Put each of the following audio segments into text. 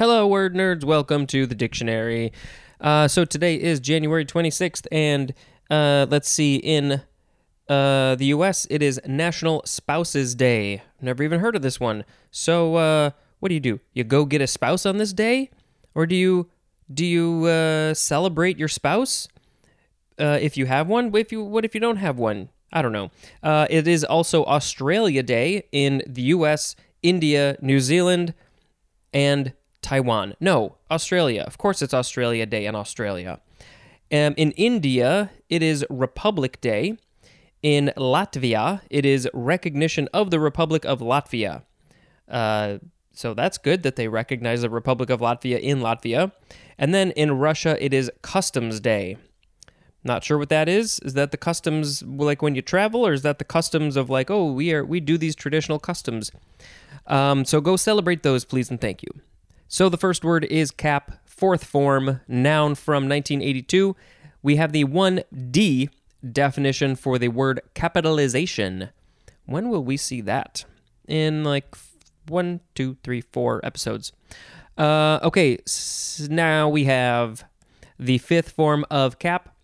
Hello, word nerds. Welcome to the dictionary. Uh, so today is January 26th, and uh, let's see, in uh, the U.S., it is National Spouses Day. Never even heard of this one. So, uh, what do you do? You go get a spouse on this day, or do you do you uh, celebrate your spouse uh, if you have one? If you what if you don't have one? I don't know. It is also Australia Day in the U.S., India, New Zealand, and Taiwan. No, Australia. Of course, it's Australia Day in Australia. Um, in India, it is Republic Day. In Latvia, it is recognition of the Republic of Latvia. Uh, so that's good that they recognize the Republic of Latvia in Latvia. And then in Russia, it is Customs Day. Not sure what that is. Is that the customs like when you travel, or is that the customs of like, oh, we are we do these traditional customs? Um, so go celebrate those, please, and thank you. So the first word is cap, fourth form, noun from 1982. We have the 1D definition for the word capitalization. When will we see that? In like one, two, three, four episodes. Uh, okay, s- now we have the fifth form of cap.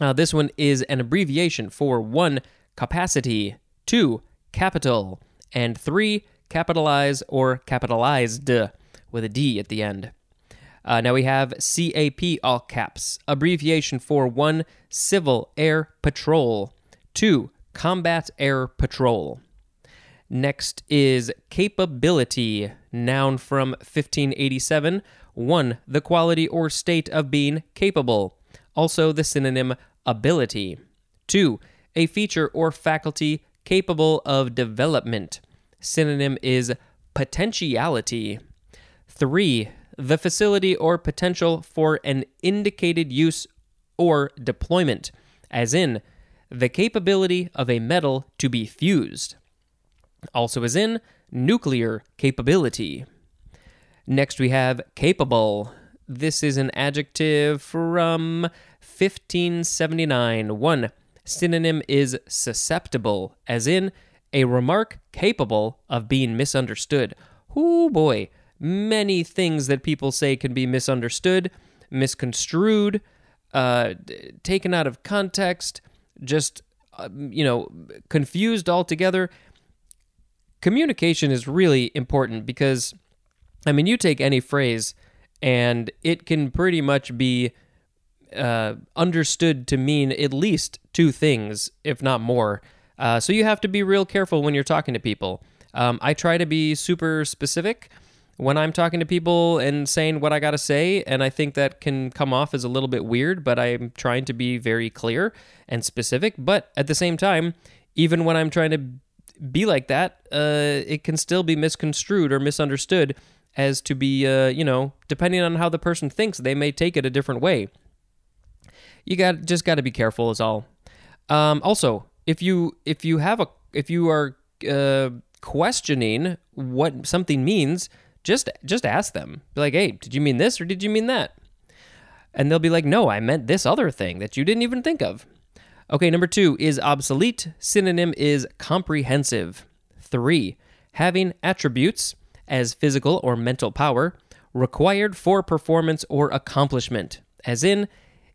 Uh, this one is an abbreviation for one, capacity, two, capital, and three, capitalize or capitalized with a D at the end. Uh, now we have CAP, all caps, abbreviation for one, Civil Air Patrol, two, Combat Air Patrol. Next is capability, noun from 1587. One, the quality or state of being capable. Also the synonym ability. Two, a feature or faculty capable of development. Synonym is potentiality. Three, the facility or potential for an indicated use or deployment, as in the capability of a metal to be fused. Also, as in nuclear capability. Next, we have capable. This is an adjective from 1579. One synonym is susceptible, as in a remark capable of being misunderstood. Oh boy, many things that people say can be misunderstood, misconstrued, uh, taken out of context, just, uh, you know, confused altogether communication is really important because I mean, you take any phrase and it can pretty much be uh, understood to mean at least two things, if not more. Uh, so you have to be real careful when you're talking to people. Um, I try to be super specific when I'm talking to people and saying what I got to say, and I think that can come off as a little bit weird, but I'm trying to be very clear and specific. But at the same time, even when I'm trying to be like that, uh, it can still be misconstrued or misunderstood as to be, uh, you know, depending on how the person thinks, they may take it a different way. You got just got to be careful, is all. Um, also, if you if you have a if you are uh, questioning what something means, just just ask them. Be like, hey, did you mean this or did you mean that? And they'll be like, no, I meant this other thing that you didn't even think of. Okay, number two is obsolete. Synonym is comprehensive. Three, having attributes as physical or mental power required for performance or accomplishment, as in,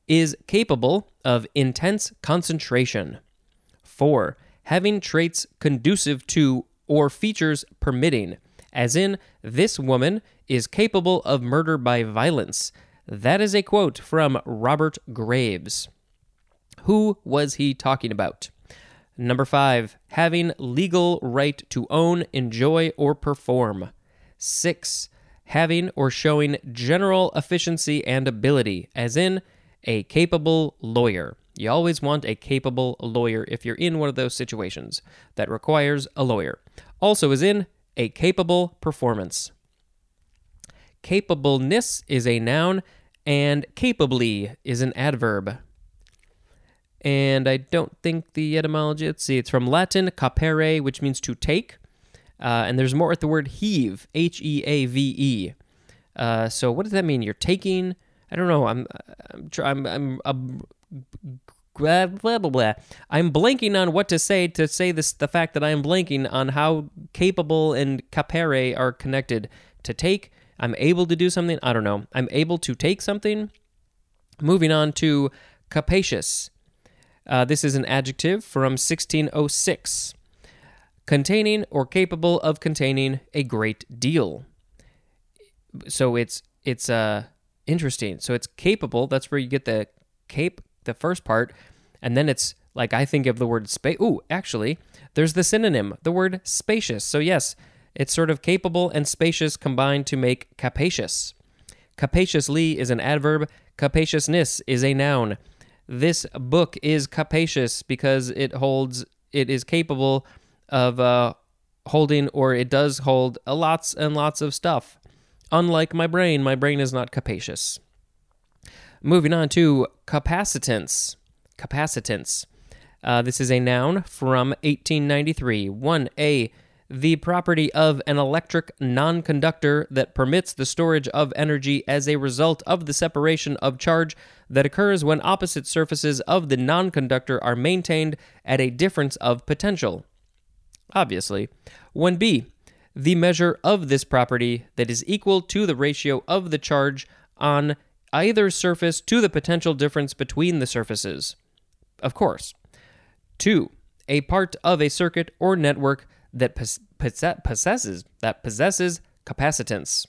is capable of intense concentration. Four, having traits conducive to or features permitting, as in, this woman is capable of murder by violence. That is a quote from Robert Graves. Who was he talking about? Number five, having legal right to own, enjoy, or perform. Six, having or showing general efficiency and ability, as in a capable lawyer. You always want a capable lawyer if you're in one of those situations that requires a lawyer. Also, as in a capable performance. Capableness is a noun, and capably is an adverb and I don't think the etymology. Let's see, it's from Latin capere, which means to take, uh, and there's more at the word heave, H E A V E. Uh, so what does that mean? You're taking? I don't know. I'm I'm I'm I'm. I'm Blah, blah, blah, blah. I'm blanking on what to say to say this. The fact that I am blanking on how capable and capere are connected. To take I'm able to do something. I don't know. I'm able to take something. Moving on to capacious. Uh, this is an adjective from 1606 containing or capable of containing a great deal. So it's it's uh interesting. So it's capable. That's where you get the cape, the first part, and then it's like I think of the word space. Ooh, actually, there's the synonym, the word spacious. So yes, it's sort of capable and spacious combined to make capacious. Capaciously is an adverb. Capaciousness is a noun. This book is capacious because it holds. It is capable of uh, holding, or it does hold, uh, lots and lots of stuff. Unlike my brain, my brain is not capacious. Moving on to capacitance. Capacitance. Uh, this is a noun from 1893. 1a. The property of an electric non-conductor that permits the storage of energy as a result of the separation of charge that occurs when opposite surfaces of the non-conductor are maintained at a difference of potential obviously. 1b, the measure of this property that is equal to the ratio of the charge on either surface to the potential difference between the surfaces. Of course. 2. A part of a circuit or network that pos- possesses that possesses capacitance.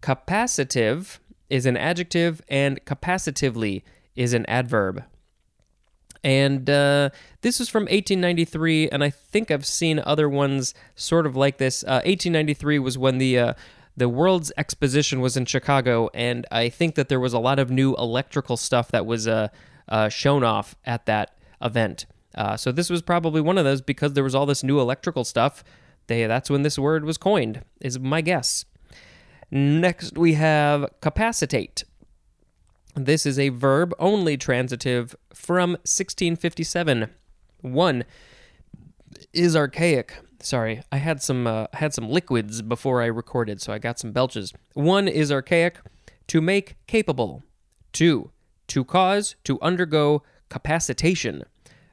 Capacitive is an adjective and capacitively is an adverb. And uh, this is from 1893, and I think I've seen other ones sort of like this. Uh, 1893 was when the uh, the World's Exposition was in Chicago, and I think that there was a lot of new electrical stuff that was uh, uh, shown off at that event. Uh, so this was probably one of those because there was all this new electrical stuff. They, that's when this word was coined, is my guess. Next, we have capacitate. This is a verb only transitive from 1657. One is archaic. Sorry, I had some uh, had some liquids before I recorded, so I got some belches. One is archaic, to make capable. Two, to cause, to undergo capacitation.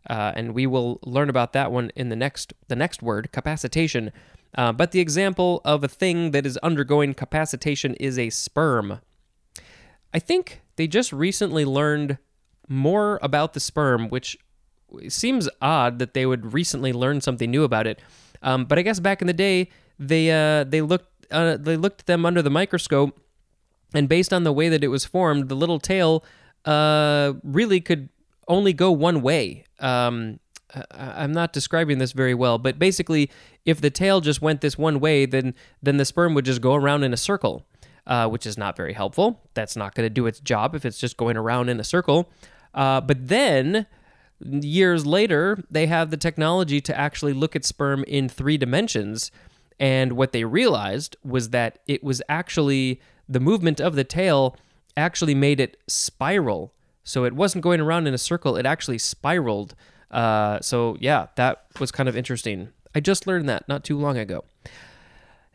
Uh, and we will learn about that one in the next the next word, capacitation. Uh, but the example of a thing that is undergoing capacitation is a sperm. I think they just recently learned more about the sperm, which seems odd that they would recently learn something new about it. Um, but I guess back in the day, they uh, they looked uh, they looked at them under the microscope, and based on the way that it was formed, the little tail uh, really could only go one way. Um, I'm not describing this very well, but basically, if the tail just went this one way, then then the sperm would just go around in a circle uh, which is not very helpful. That's not going to do its job if it's just going around in a circle. Uh, but then years later, they have the technology to actually look at sperm in three dimensions. And what they realized was that it was actually the movement of the tail actually made it spiral. So it wasn't going around in a circle, it actually spiraled. Uh, so, yeah, that was kind of interesting. I just learned that not too long ago.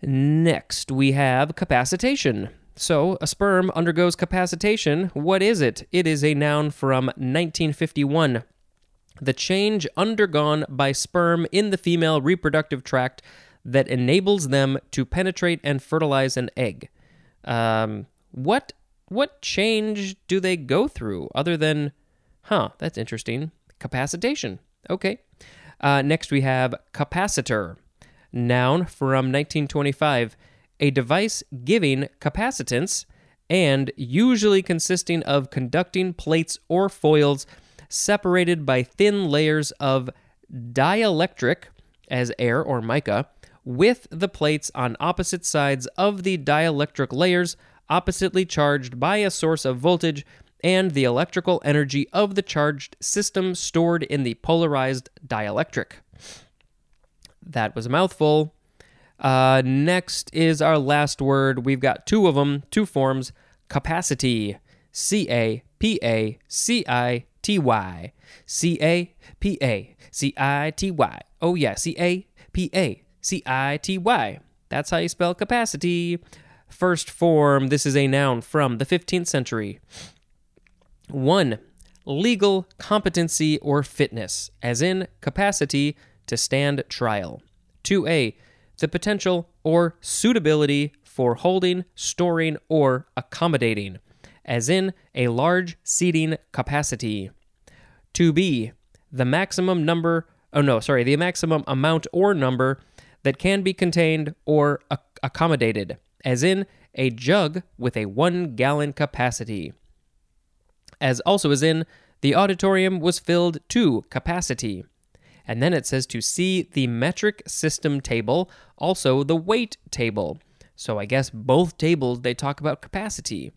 Next, we have capacitation. So, a sperm undergoes capacitation. What is it? It is a noun from 1951. The change undergone by sperm in the female reproductive tract that enables them to penetrate and fertilize an egg. Um, what what change do they go through other than, huh? That's interesting. Capacitation. Okay. Uh, next we have capacitor noun from 1925, a device giving capacitance and usually consisting of conducting plates or foils separated by thin layers of dielectric, as air or mica, with the plates on opposite sides of the dielectric layers oppositely charged by a source of voltage and the electrical energy of the charged system stored in the polarized dielectric. That was a mouthful. Uh, next is our last word. We've got two of them, two forms capacity. C A P A C I T Y. C A P A C I T Y. Oh, yeah, C A P A C I T Y. That's how you spell capacity. First form, this is a noun from the 15th century. 1. Legal competency or fitness, as in capacity to stand trial. 2a. The potential or suitability for holding, storing, or accommodating, as in a large seating capacity. To be the maximum number, oh no, sorry, the maximum amount or number that can be contained or ac- accommodated, as in a jug with a one gallon capacity. As also as in, the auditorium was filled to capacity. And then it says to see the metric system table, also the weight table. So I guess both tables they talk about capacity.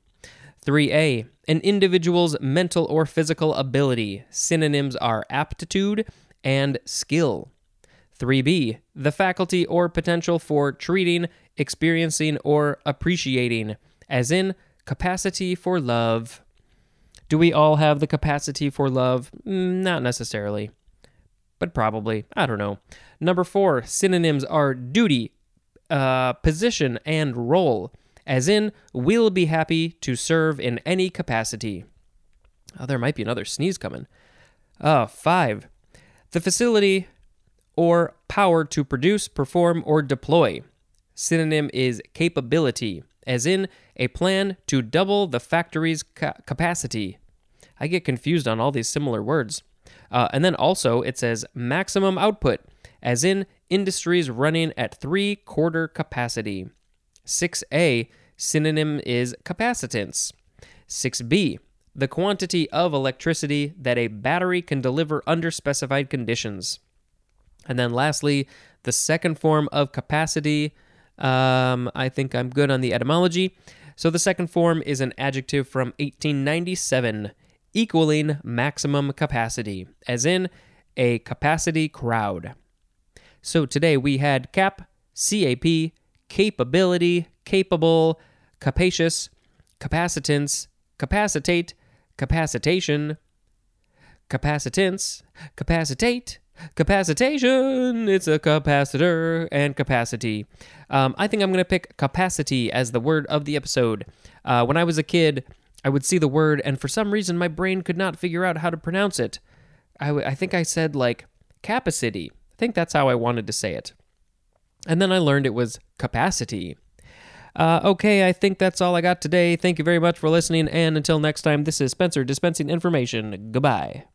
3a, an individual's mental or physical ability. Synonyms are aptitude and skill. 3b, the faculty or potential for treating, experiencing, or appreciating, as in capacity for love. Do we all have the capacity for love? Mm, not necessarily, but probably. I don't know. Number four, synonyms are duty, uh, position, and role, as in, we'll be happy to serve in any capacity. Oh, there might be another sneeze coming. Uh, five, the facility or power to produce, perform, or deploy. Synonym is capability, as in a plan to double the factory's ca- capacity. I get confused on all these similar words. Uh, and then also it says maximum output, as in industries running at three quarter capacity. 6a, synonym is capacitance. 6b, the quantity of electricity that a battery can deliver under specified conditions. And then lastly, the second form of capacity. Um, I think I'm good on the etymology. So the second form is an adjective from 1897, equaling maximum capacity, as in a capacity crowd. So today we had cap, CAP, capability, capable, capacious, capacitance, capacitate, capacitation, capacitance, capacitate, capacitation. It's a capacitor and capacity. Um, I think I'm going to pick capacity as the word of the episode. Uh, when I was a kid, I would see the word, and for some reason, my brain could not figure out how to pronounce it. I, w- I think I said like capacity. I think that's how I wanted to say it. And then I learned it was capacity. Uh, okay, I think that's all I got today. Thank you very much for listening, and until next time, this is Spencer dispensing information. Goodbye.